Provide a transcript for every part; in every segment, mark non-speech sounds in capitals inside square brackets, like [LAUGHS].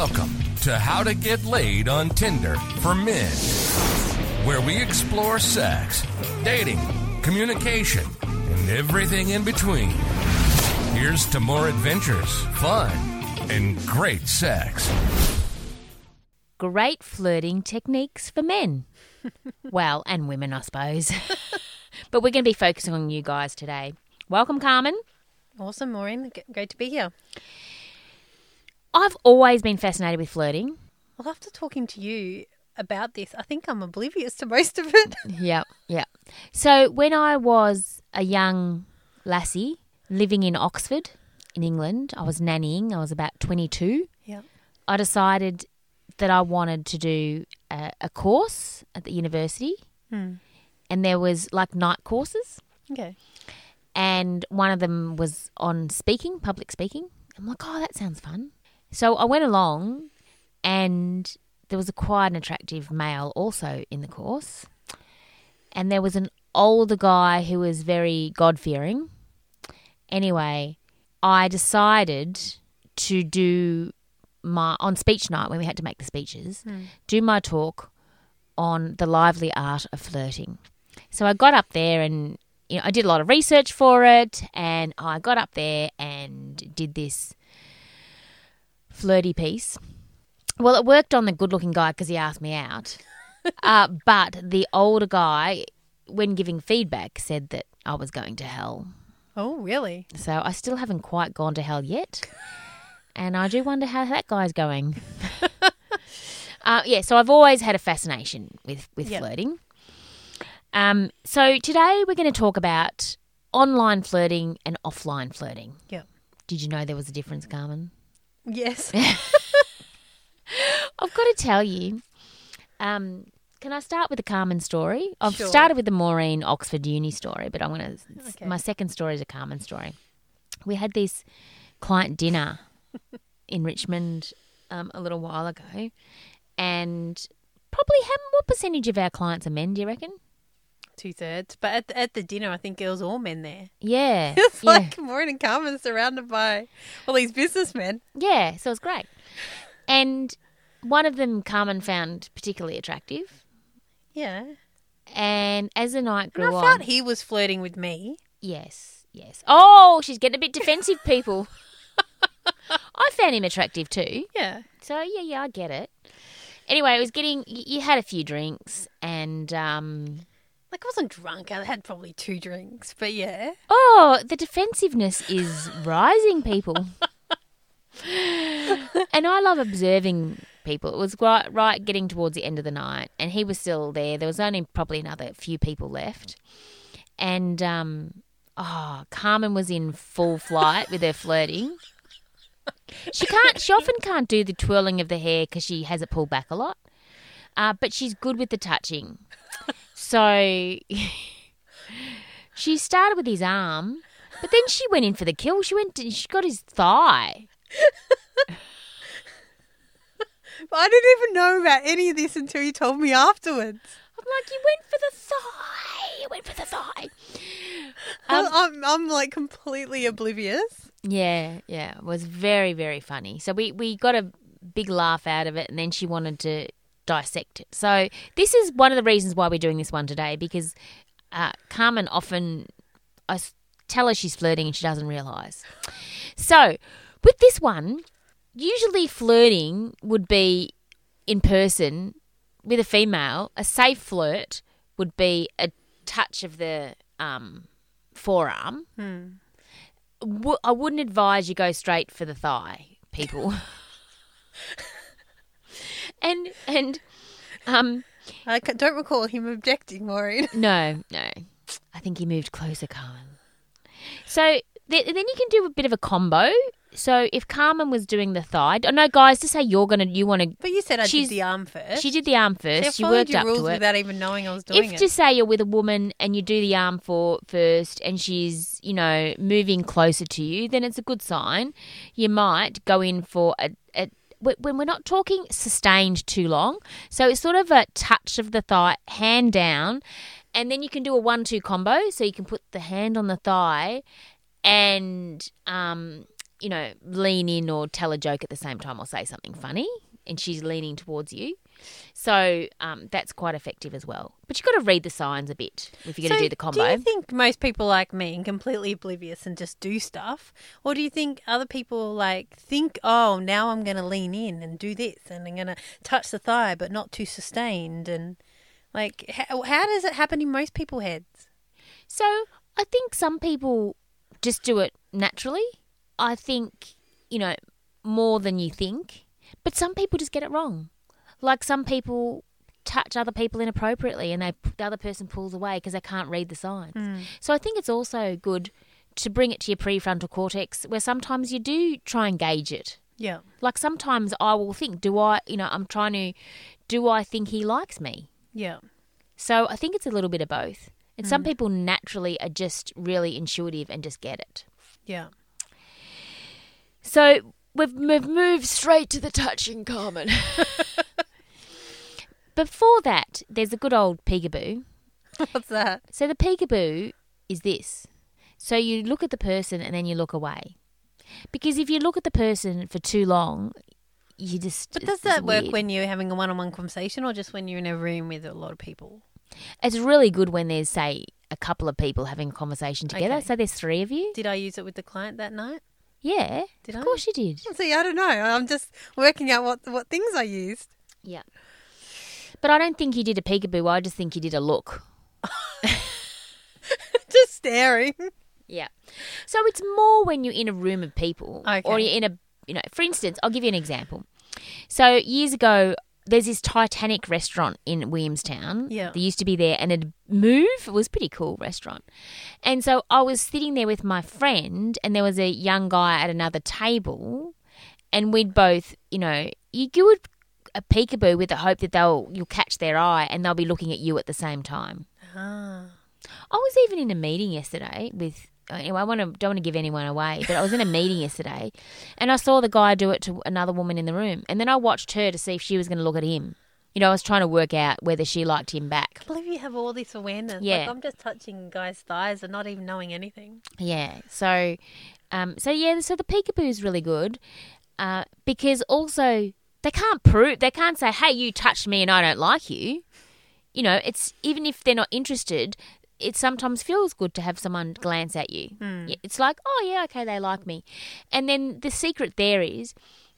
Welcome to How to Get Laid on Tinder for Men, where we explore sex, dating, communication, and everything in between. Here's to more adventures, fun, and great sex. Great flirting techniques for men. [LAUGHS] well, and women, I suppose. [LAUGHS] but we're going to be focusing on you guys today. Welcome, Carmen. Awesome, Maureen. G- Great to be here. I've always been fascinated with flirting. Well, after talking to you about this, I think I'm oblivious to most of it. [LAUGHS] yeah, yeah. So when I was a young lassie living in Oxford, in England, I was nannying. I was about 22. yeah. I decided that I wanted to do a, a course at the university, hmm. and there was like night courses, Okay. and one of them was on speaking, public speaking. I'm like, oh, that sounds fun. So I went along, and there was a quite an attractive male also in the course, and there was an older guy who was very God fearing. Anyway, I decided to do my on speech night when we had to make the speeches, hmm. do my talk on the lively art of flirting. So I got up there and you know I did a lot of research for it, and I got up there and did this flirty piece. Well, it worked on the good-looking guy because he asked me out, [LAUGHS] uh, but the older guy, when giving feedback, said that I was going to hell. Oh, really? So I still haven't quite gone to hell yet. And I do wonder how that guy's going. [LAUGHS] uh, yeah, so I've always had a fascination with, with Yep. flirting. Um, so today we're going to talk about online flirting and offline flirting. Yeah. Did you know there was a difference, Carmen? Yes. [LAUGHS] I've got to tell you. Um, can I start with the Carmen story? I've Sure. started with the Maureen Oxford Uni story, but I'm going to. Okay. My second story is a Carmen story. We had this client dinner [LAUGHS] in Richmond um, a little while ago, and probably how what percentage of our clients are men? Do you reckon? Two thirds. But at the, at the dinner, I think it was all men there. [LAUGHS] Yeah, It's yeah, like Maureen and Carmen surrounded by all these businessmen. yeah. So it was great, and one of them Carmen found particularly attractive, Yeah. and as the night And grew I on, felt he was flirting with me. Yes, yes. Oh, she's getting a bit defensive, [LAUGHS] people. I found him attractive too. Yeah. So yeah, yeah, I get it. Anyway, it was getting. You had a few drinks, and um, Like, I wasn't drunk. I had probably two drinks. But yeah. oh, the defensiveness is rising, people. and I love observing people. It was right, right getting towards the end of the night, and he was still there. There was only probably another few people left, and um, oh, Carmen was in full flight with her flirting. She can't. She often can't do the twirling of the hair because she has it pulled back a lot. Uh, but she's good with the touching. So [LAUGHS] she started with his arm, but then she went in for the kill. She went. To, she got his thigh. But I didn't even know about any of this until you told me afterwards. I'm like, you went for the thigh. You went for the thigh. Um, I'm, I'm like completely oblivious. Yeah, yeah, it was very, very funny. So we we got a big laugh out of it, and then she wanted to dissect it. So this is one of the reasons why we're doing this one today because uh, Carmen often I tell her she's flirting and she doesn't realise. So with this one, usually flirting would be in person with a female. A safe flirt would be a touch of the um, forearm. W- I wouldn't advise you go straight for the thigh, people. [LAUGHS] and and um I don't recall him objecting, Maureen. [LAUGHS] no no, I think he moved closer, Carmen. So th- then you can do a bit of a combo. So if Carmen was doing the thigh, oh, no, guys, to say you're gonna you want to. But you said I did the arm first. She did the arm first. She followed worked your up rules to it. without even knowing I was doing if it. just say you're with a woman and you do the arm for first and she's you know moving closer to you then it's a good sign you might go in for a, a when we're not talking sustained too long so it's sort of a touch of the thigh hand down and then you can do a one two combo so you can put the hand on the thigh and um you know, lean in or tell a joke at the same time or say something funny, and she's leaning towards you. So um, that's quite effective as well. But you've got to read the signs a bit if you're going to do the combo. Do you think most people like me are completely oblivious and just do stuff, or do you think other people like think, oh, now I'm going to lean in and do this, and I'm going to touch the thigh, but not too sustained, and like how, how does it happen in most people's heads? So I think some people just do it naturally. I think, you know, more than you think. But some people just get it wrong. Like some people touch other people inappropriately and they the other person pulls away because they can't read the signs. Hmm. So I think it's also good to bring it to your prefrontal cortex where sometimes you do try and gauge it. Yeah. Like sometimes I will think, do I, you know, I'm trying to do I think he likes me? Yeah. So I think it's a little bit of both. And some hmm. people naturally are just really intuitive and just get it. Yeah. So we've, we've moved straight to the touching, Carmen. [LAUGHS] Before that, there's a good old peekaboo. [LAUGHS] What's that? So the peekaboo is this. So you look at the person and then you look away. Because if you look at the person for too long, you just. But does that work when you're having a one-on-one conversation, or just when you're in a room with a lot of people? It's really good when there's, say, a couple of people having a conversation together. Okay. So there's three of you. Did I use it with the client that night? Yeah. Did of I? course you did. See, I don't know. I'm just working out what what things I used. Yeah. But I don't think you did a peekaboo. I just think you did a look. [LAUGHS] just staring. Yeah. So it's more when you're in a room of people or you're in a, you know, for instance, I'll give you an example. So years ago, there's this Titanic restaurant in Williamstown. Yeah. There used to be there and it'd move. It was a pretty cool restaurant. And so I was sitting there with my friend and there was a young guy at another table and we'd both, you know, you a, a peekaboo with the hope that they'll you'll catch their eye and they'll be looking at you at the same time. Ah. I was even in a meeting yesterday with. Anyway, I want to don't want to give anyone away, but I was in a meeting yesterday, and I saw the guy do it to another woman in the room, and then I watched her to see if she was going to look at him. You know, I was trying to work out whether she liked him back. I believe you have all this awareness. Yeah. Like I'm just touching guys' thighs and not even knowing anything. Yeah. So, um, so yeah. So the peekaboo is really good, uh, because also they can't prove they can't say, "Hey, you touched me and I don't like you." You know, it's even if they're not interested, it sometimes feels good to have someone glance at you. Yeah, It's like, oh yeah, okay, they like me, and then the secret there is,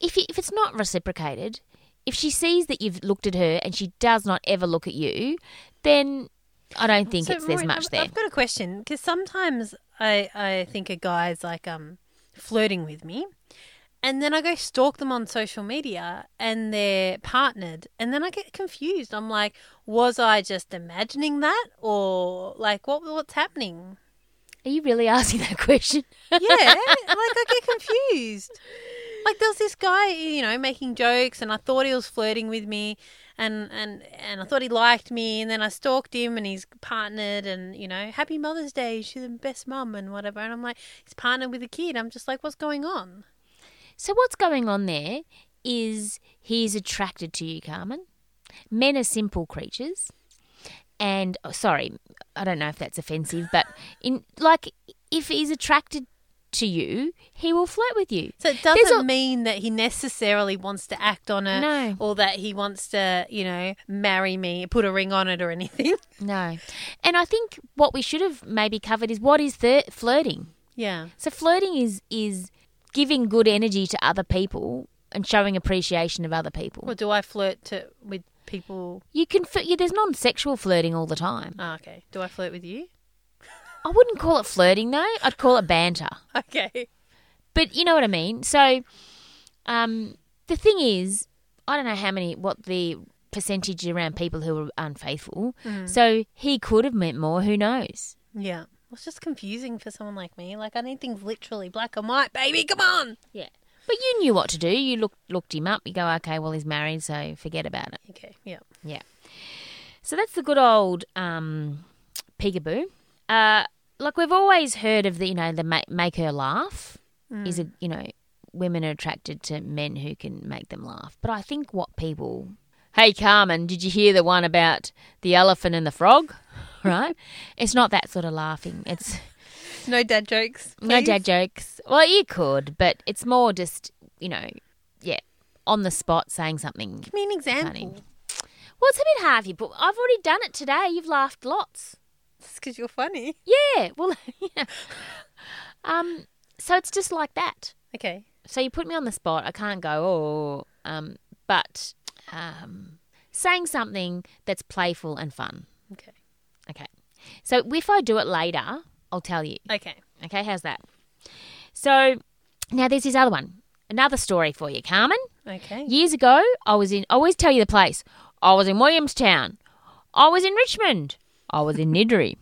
if if it's not reciprocated, if she sees that you've looked at her and she does not ever look at you, then I don't think So, it's there's much I've, there. I've got a question because sometimes I I think a guy's like um flirting with me, and then I go stalk them on social media and they're partnered, and then I get confused. I'm like, was I just imagining that, or like what what's happening? Are you really asking that question? Yeah, [LAUGHS] like I get confused. Like there's this guy, you know, making jokes, and I thought he was flirting with me, and and and I thought he liked me, and then I stalked him, and he's partnered, and you know, Happy Mother's Day, she's the best mum, and whatever, and I'm like, he's partnered with a kid. I'm just like, what's going on? So what's going on there is he's attracted to you, Carmen. Men are simple creatures. And oh, sorry, I don't know if that's offensive, but in like if he's attracted to you, he will flirt with you. So it doesn't a- mean that he necessarily wants to act on it, No. or that he wants to, you know, marry me, put a ring on it, or anything. [LAUGHS] No. And I think what we should have maybe covered is what is thir- flirting. yeah. So flirting is is giving good energy to other people and showing appreciation of other people. Or do I flirt to with people? You can fl- yeah, there's non-sexual flirting all the time. Oh, okay. Do I flirt with you? I wouldn't call it flirting though. I'd call it banter. [LAUGHS] Okay. But you know what I mean. So, um, the thing is, I don't know how many, what the percentage around people who are unfaithful. So he could have meant more. Who knows? Yeah. It's just confusing for someone like me. Like, I need things literally black and white, baby. Come on. Yeah. But you knew what to do. You looked looked him up. You go, okay, well he's married, so forget about it. Okay. Yeah. Yeah. So that's the good old um, peekaboo. Uh, like we've always heard of the, you know, the ma- make her laugh is a, you know, women are attracted to men who can make them laugh. But I think what people, hey Carmen, did you hear the one about the elephant and the frog? [LAUGHS] Right? it's not that sort of laughing. It's. No dad jokes. No dad jokes. Well, you could, but it's more just you know, yeah, on the spot saying something. Give me an example. Funny. Well, it's a bit hard for you, but I've already done it today. You've laughed lots. It's because you're funny. Yeah. Well, [LAUGHS] yeah. Um. So it's just like that. Okay. So you put me on the spot. I can't go. Oh. Um. But um, saying something that's playful and fun. So if I do it later, I'll tell you. Okay. Okay, how's that? So now there's this other one. Another story for you, Carmen. Okay. Years ago, I was in. I always tell you the place. I was in Williamstown. I was in Richmond. I was in Niddrie.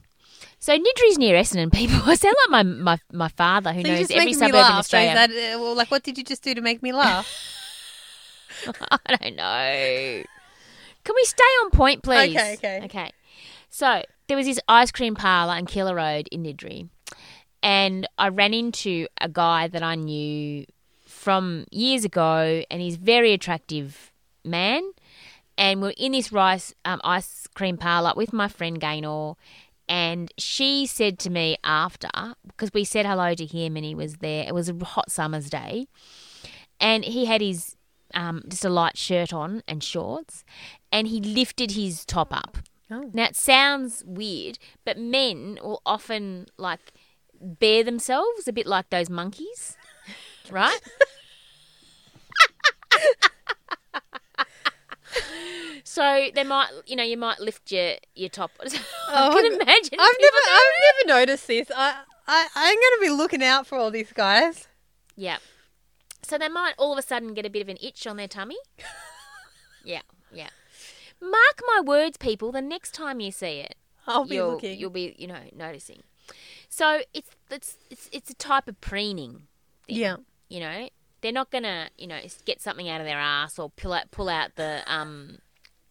So Niddrie's near Essendon. People, [LAUGHS] I sound like my my, my father who So knows every suburb me in laugh. So Australia. that, uh, well, like, what did you just do to make me laugh? [LAUGHS] [LAUGHS] I don't know. Can we stay on point, please? Okay, okay. Okay. So there was this ice cream parlour on Keilor Road in Niddrie, and I ran into a guy that I knew from years ago, and he's a very attractive man. And we're in this rice um, ice cream parlour with my friend Gaynor, and she said to me after, because we said hello to him, and he was there. It was a hot summer's day, and he had his um, just a light shirt on and shorts, and he lifted his top up. Oh. Now it sounds weird, but men will often like bear themselves a bit like those monkeys, [LAUGHS] right? so they might, you know, you might lift your your top. [LAUGHS] I Oh, can imagine. I've never, I've never noticed this. I, I, I'm going to be looking out for all these guys. Yeah. So they might all of a sudden get a bit of an itch on their tummy. [LAUGHS] yeah, yeah. Mark my words, people. The next time you see it, I'll be you'll looking. you'll be you know noticing. So it's it's it's it's a type of preening. thing, yeah. You know, they're not gonna you know get something out of their ass or pull out pull out the um.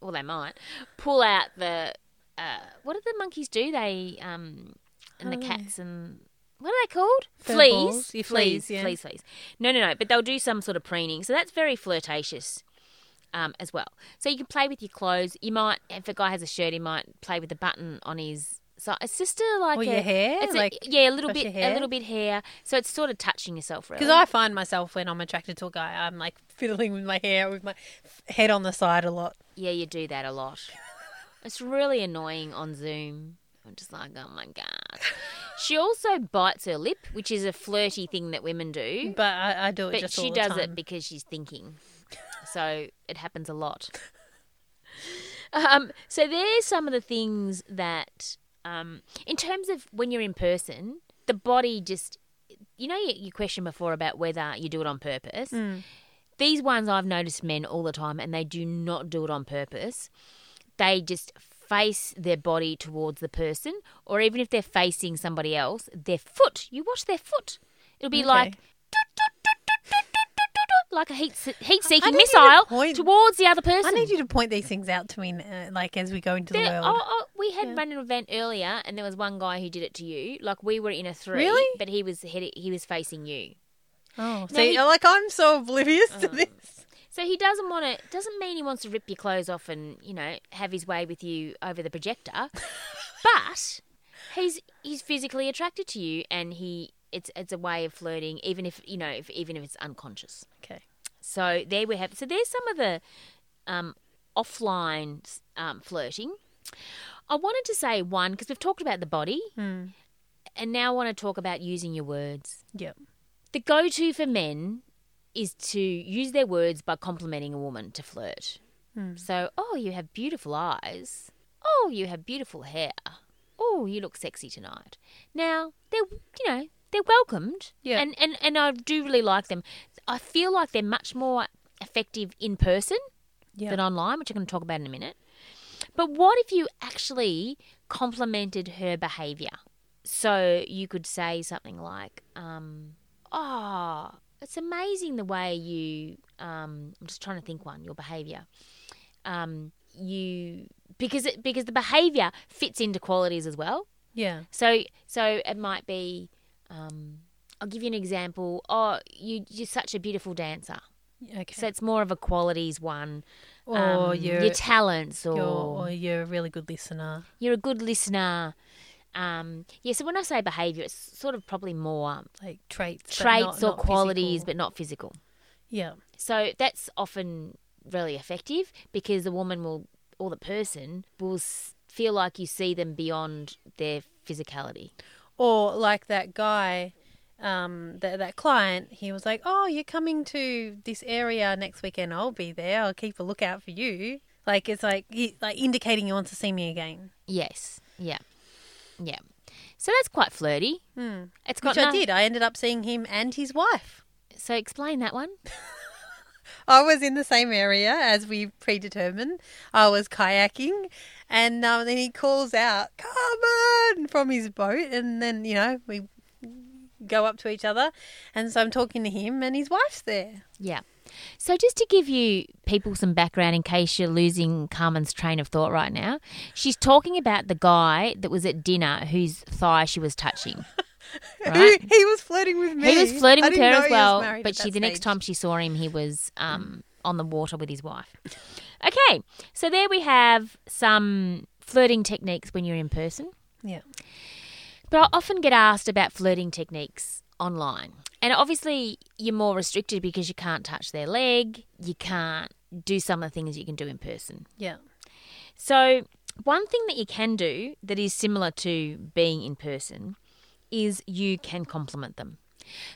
Well, they might pull out the. Uh, what do the monkeys do? They um, and the Oh, cats and what are they called? Fleas. fleas. fleas, yeah. Fleas. Fleas. No, no, no. But they'll do some sort of preening. So that's very flirtatious. Um, as well. So you can play with your clothes. You might, if a guy has a shirt, he might play with the button on his. So it's just a like Or a, your hair, It's a- like, yeah, a little bit, a little bit hair. So it's sort of touching yourself, really. Because I find myself when I'm attracted to a guy, I'm like [LAUGHS] fiddling with my hair, with my head on the side a lot. Yeah, you do that a lot. [LAUGHS] it's really annoying on Zoom. I'm just like, oh my god. she also bites her lip, which is a flirty thing that women do. But I, I do it But just she all does time. it because she's thinking. So it happens a lot. Um, so there's some of the things that, um, in terms of when you're in person, the body just, you know, your, your question before about whether you do it on purpose. Mm. These ones I've noticed men all the time, and they do not do it on purpose. They just face their body towards the person, or even if they're facing somebody else, their foot. You watch their foot. It'll be Okay. like like a heat heat seeking you to missile point- towards the other person. I need you to point these things out to me, uh, like as we go into the world. oh, oh, we had run an event earlier, and there was one guy who did it to you. Like we were in a three, Really? but he was head, he was facing you. Oh, see, he- like I'm so oblivious to this. So he doesn't want to. Doesn't mean he wants to rip your clothes off and you know have his way with you over the projector, [LAUGHS] but he's he's physically attracted to you, and he it's it's a way of flirting, even if you know if even if it's unconscious. Okay. So there we have. So there's some of the um, offline um, flirting. I wanted to say one because we've talked about the body, Hmm. and now I want to talk about using your words. Yep. The go-to for men is to use their words by complimenting a woman to flirt. So, oh, you have beautiful eyes. Oh, you have beautiful hair. Oh, you look sexy tonight. Now, they're you know they're welcomed. Yeah. And and and I do really like them. I feel like they're much more effective in person Yeah. than online, which I'm going to talk about in a minute. But what if you actually complimented her behaviour? So you could say something like, um, "Oh, it's amazing the way you." Um, I'm just trying to think one your behaviour. Um, you because it, because the behaviour fits into qualities as well. Yeah. So so it might be. Um, I'll give you an example. Oh, you you're such a beautiful dancer. Okay. So it's more of a qualities one. or Um, you're, your talents, or you're or you're a really good listener. you're a good listener. Um, yeah, so when I say behaviour, it's sort of probably more Like traits, traits not- or not qualities, physical. but not physical. yeah, So that's often really effective because the woman will, or the person will feel like you see them beyond their physicality. Or like that guy, um, that that client. He was like, "Oh, you're coming to this area next weekend. I'll be there. I'll keep a lookout for you." Like it's like he, like indicating he wants to see me again. Yes. Yeah. Yeah. So that's quite flirty. Hmm. It's got Which I did. I ended up seeing him and his wife. So explain that one. [LAUGHS] I was in the same area as we predetermined. I was kayaking, and um, then he calls out "Carmen" from his boat, and then you know we go up to each other, and so I'm talking to him, and his wife's there. Yeah. So just to give you people some background in case you're losing Carmen's train of thought right now, she's talking about the guy that was at dinner whose thigh she was touching. [LAUGHS] Right? He, he was flirting with me. He was flirting I with her as well, but she the next time she saw him, he was um, on the water with his wife. Okay, so there we have some flirting techniques when you're in person. Yeah. But I often get asked about flirting techniques online. And obviously, you're more restricted because you can't touch their leg, you can't do some of the things you can do in person. Yeah. So, one thing that you can do that is similar to being in person is you can compliment them.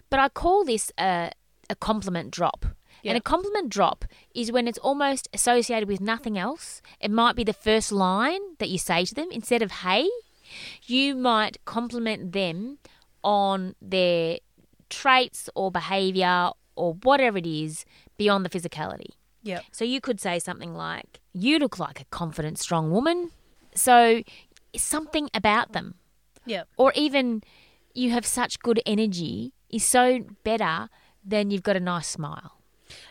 But I call this a, a compliment drop. Yeah. And a compliment drop is when it's almost associated with nothing else. It might be the first line that you say to them. Instead of hey, you might compliment them on their traits or behavior or whatever it is beyond the physicality. Yeah. So you could say something like, You look like a confident, strong woman. So something about them. Yeah. Or even, You have such good energy is so better than you've got a nice smile.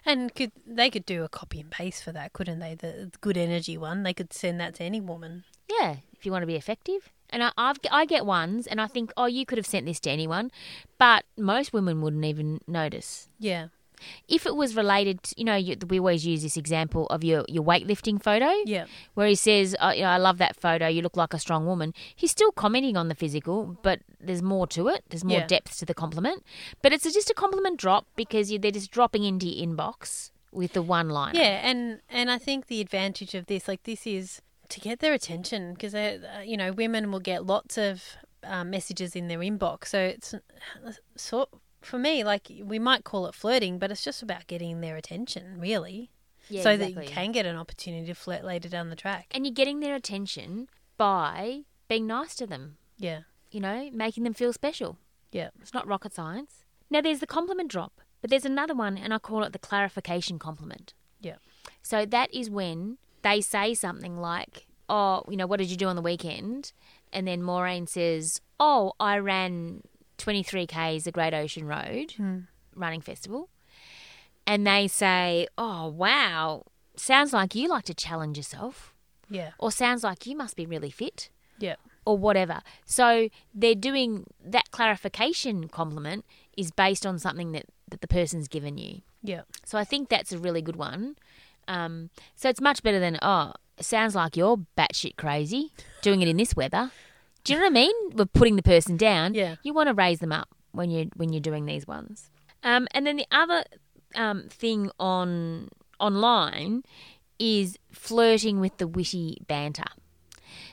And could they could do a copy and paste for that, couldn't they? The good energy one. They could send that to any woman. Yeah, if you want to be effective. And I, I've, I get ones, and I think, oh, you could have sent this to anyone, but most women wouldn't even notice. Yeah. If it was related, to, you know, you, we always use this example of your, your weightlifting photo, Yeah. where he says, oh, you know, I love that photo, you look like a strong woman. He's still commenting on the physical, but there's more to it. There's more Yeah. depth to the compliment. But it's just a compliment drop because you, they're just dropping into your inbox with the one line. Yeah, and and I think the advantage of this, like this, is to get their attention because uh, you know women will get lots of um, messages in their inbox. So it's uh, so for me, like we might call it flirting, but it's just about getting their attention, really, Yeah, so that you can get an opportunity to flirt later down the track. And you're getting their attention by being nice to them, Yeah, you know, making them feel special. yeah, It's not rocket science. Now, there's the compliment drop, but there's another one, and I call it the clarification compliment. yeah, So that is when they say something like, Oh, you know, what did you do on the weekend? And then Maureen says, Oh, I ran 23Ks the Great Ocean Road running festival. And they say, Oh, wow, sounds like you like to challenge yourself, yeah, or sounds like you must be really fit yeah, or whatever. So they're doing that clarification compliment is based on something that, that the person's given you. yeah, So I think that's a really good one. Um, so it's much better than, oh, sounds like you're batshit crazy doing it in this weather. Do you know what I mean? We're putting the person down. Yeah. You want to raise them up when you when you're doing these ones. Um, and then the other um, thing on online is flirting with the witty banter.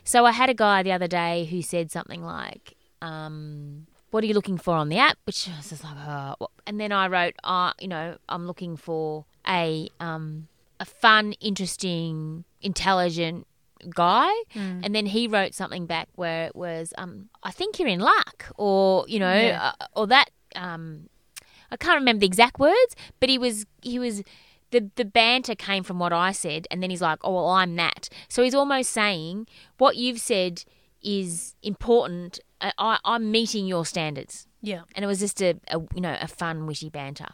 So I had a guy the other day who said something like, um, "What are you looking for on the app?" Which was just like, oh. and then I wrote, uh, "You know, I'm looking for a um, a fun, interesting, intelligent guy." And then he wrote something back where it was, um, "I think you're in luck," or you know, Yeah. uh, or that. Um, I can't remember the exact words, but he was he was the the banter came from what I said, and then he's like, "Oh, well, I'm that." So he's almost saying what you've said is important. I, I'm meeting your standards, yeah, and it was just a, a you know a fun witty banter.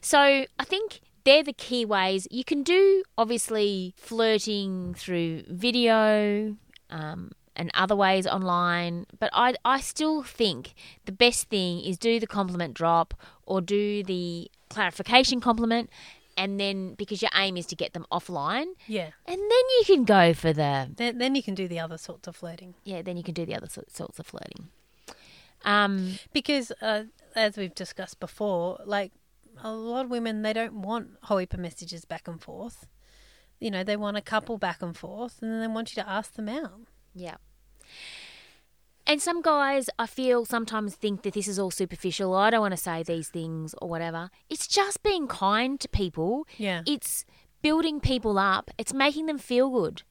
So I think they're the key ways you can do. Obviously, flirting through video. Um, and other ways online, but I, I still think the best thing is do the compliment drop or do the clarification compliment and then because your aim is to get them offline, Yeah. and then you can go for the Then, then you can do the other sorts of flirting. yeah. Then you can do the other sorts of flirting. Um, Because, uh, as we've discussed before, like a lot of women, they don't want hoipa messages back and forth. You know, they want a couple back and forth, and then they want you to ask them out. Yeah. And some guys, I feel, sometimes think that this is all superficial. I don't want to say these things or whatever. It's just being kind to people. Yeah. It's building people up. It's making them feel good.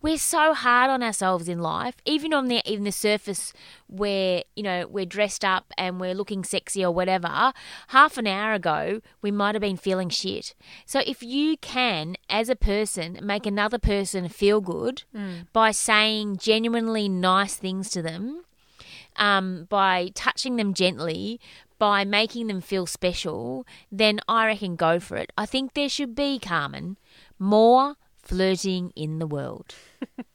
We're so hard on ourselves in life, even on the even the surface where you know we're dressed up and we're looking sexy or whatever. Half an hour ago, we might have been feeling shit. So if you can, as a person, make another person feel good by saying genuinely nice things to them, um, by touching them gently, by making them feel special, then I reckon go for it. I think there should be, Carmen, more flirting in the world. [LAUGHS]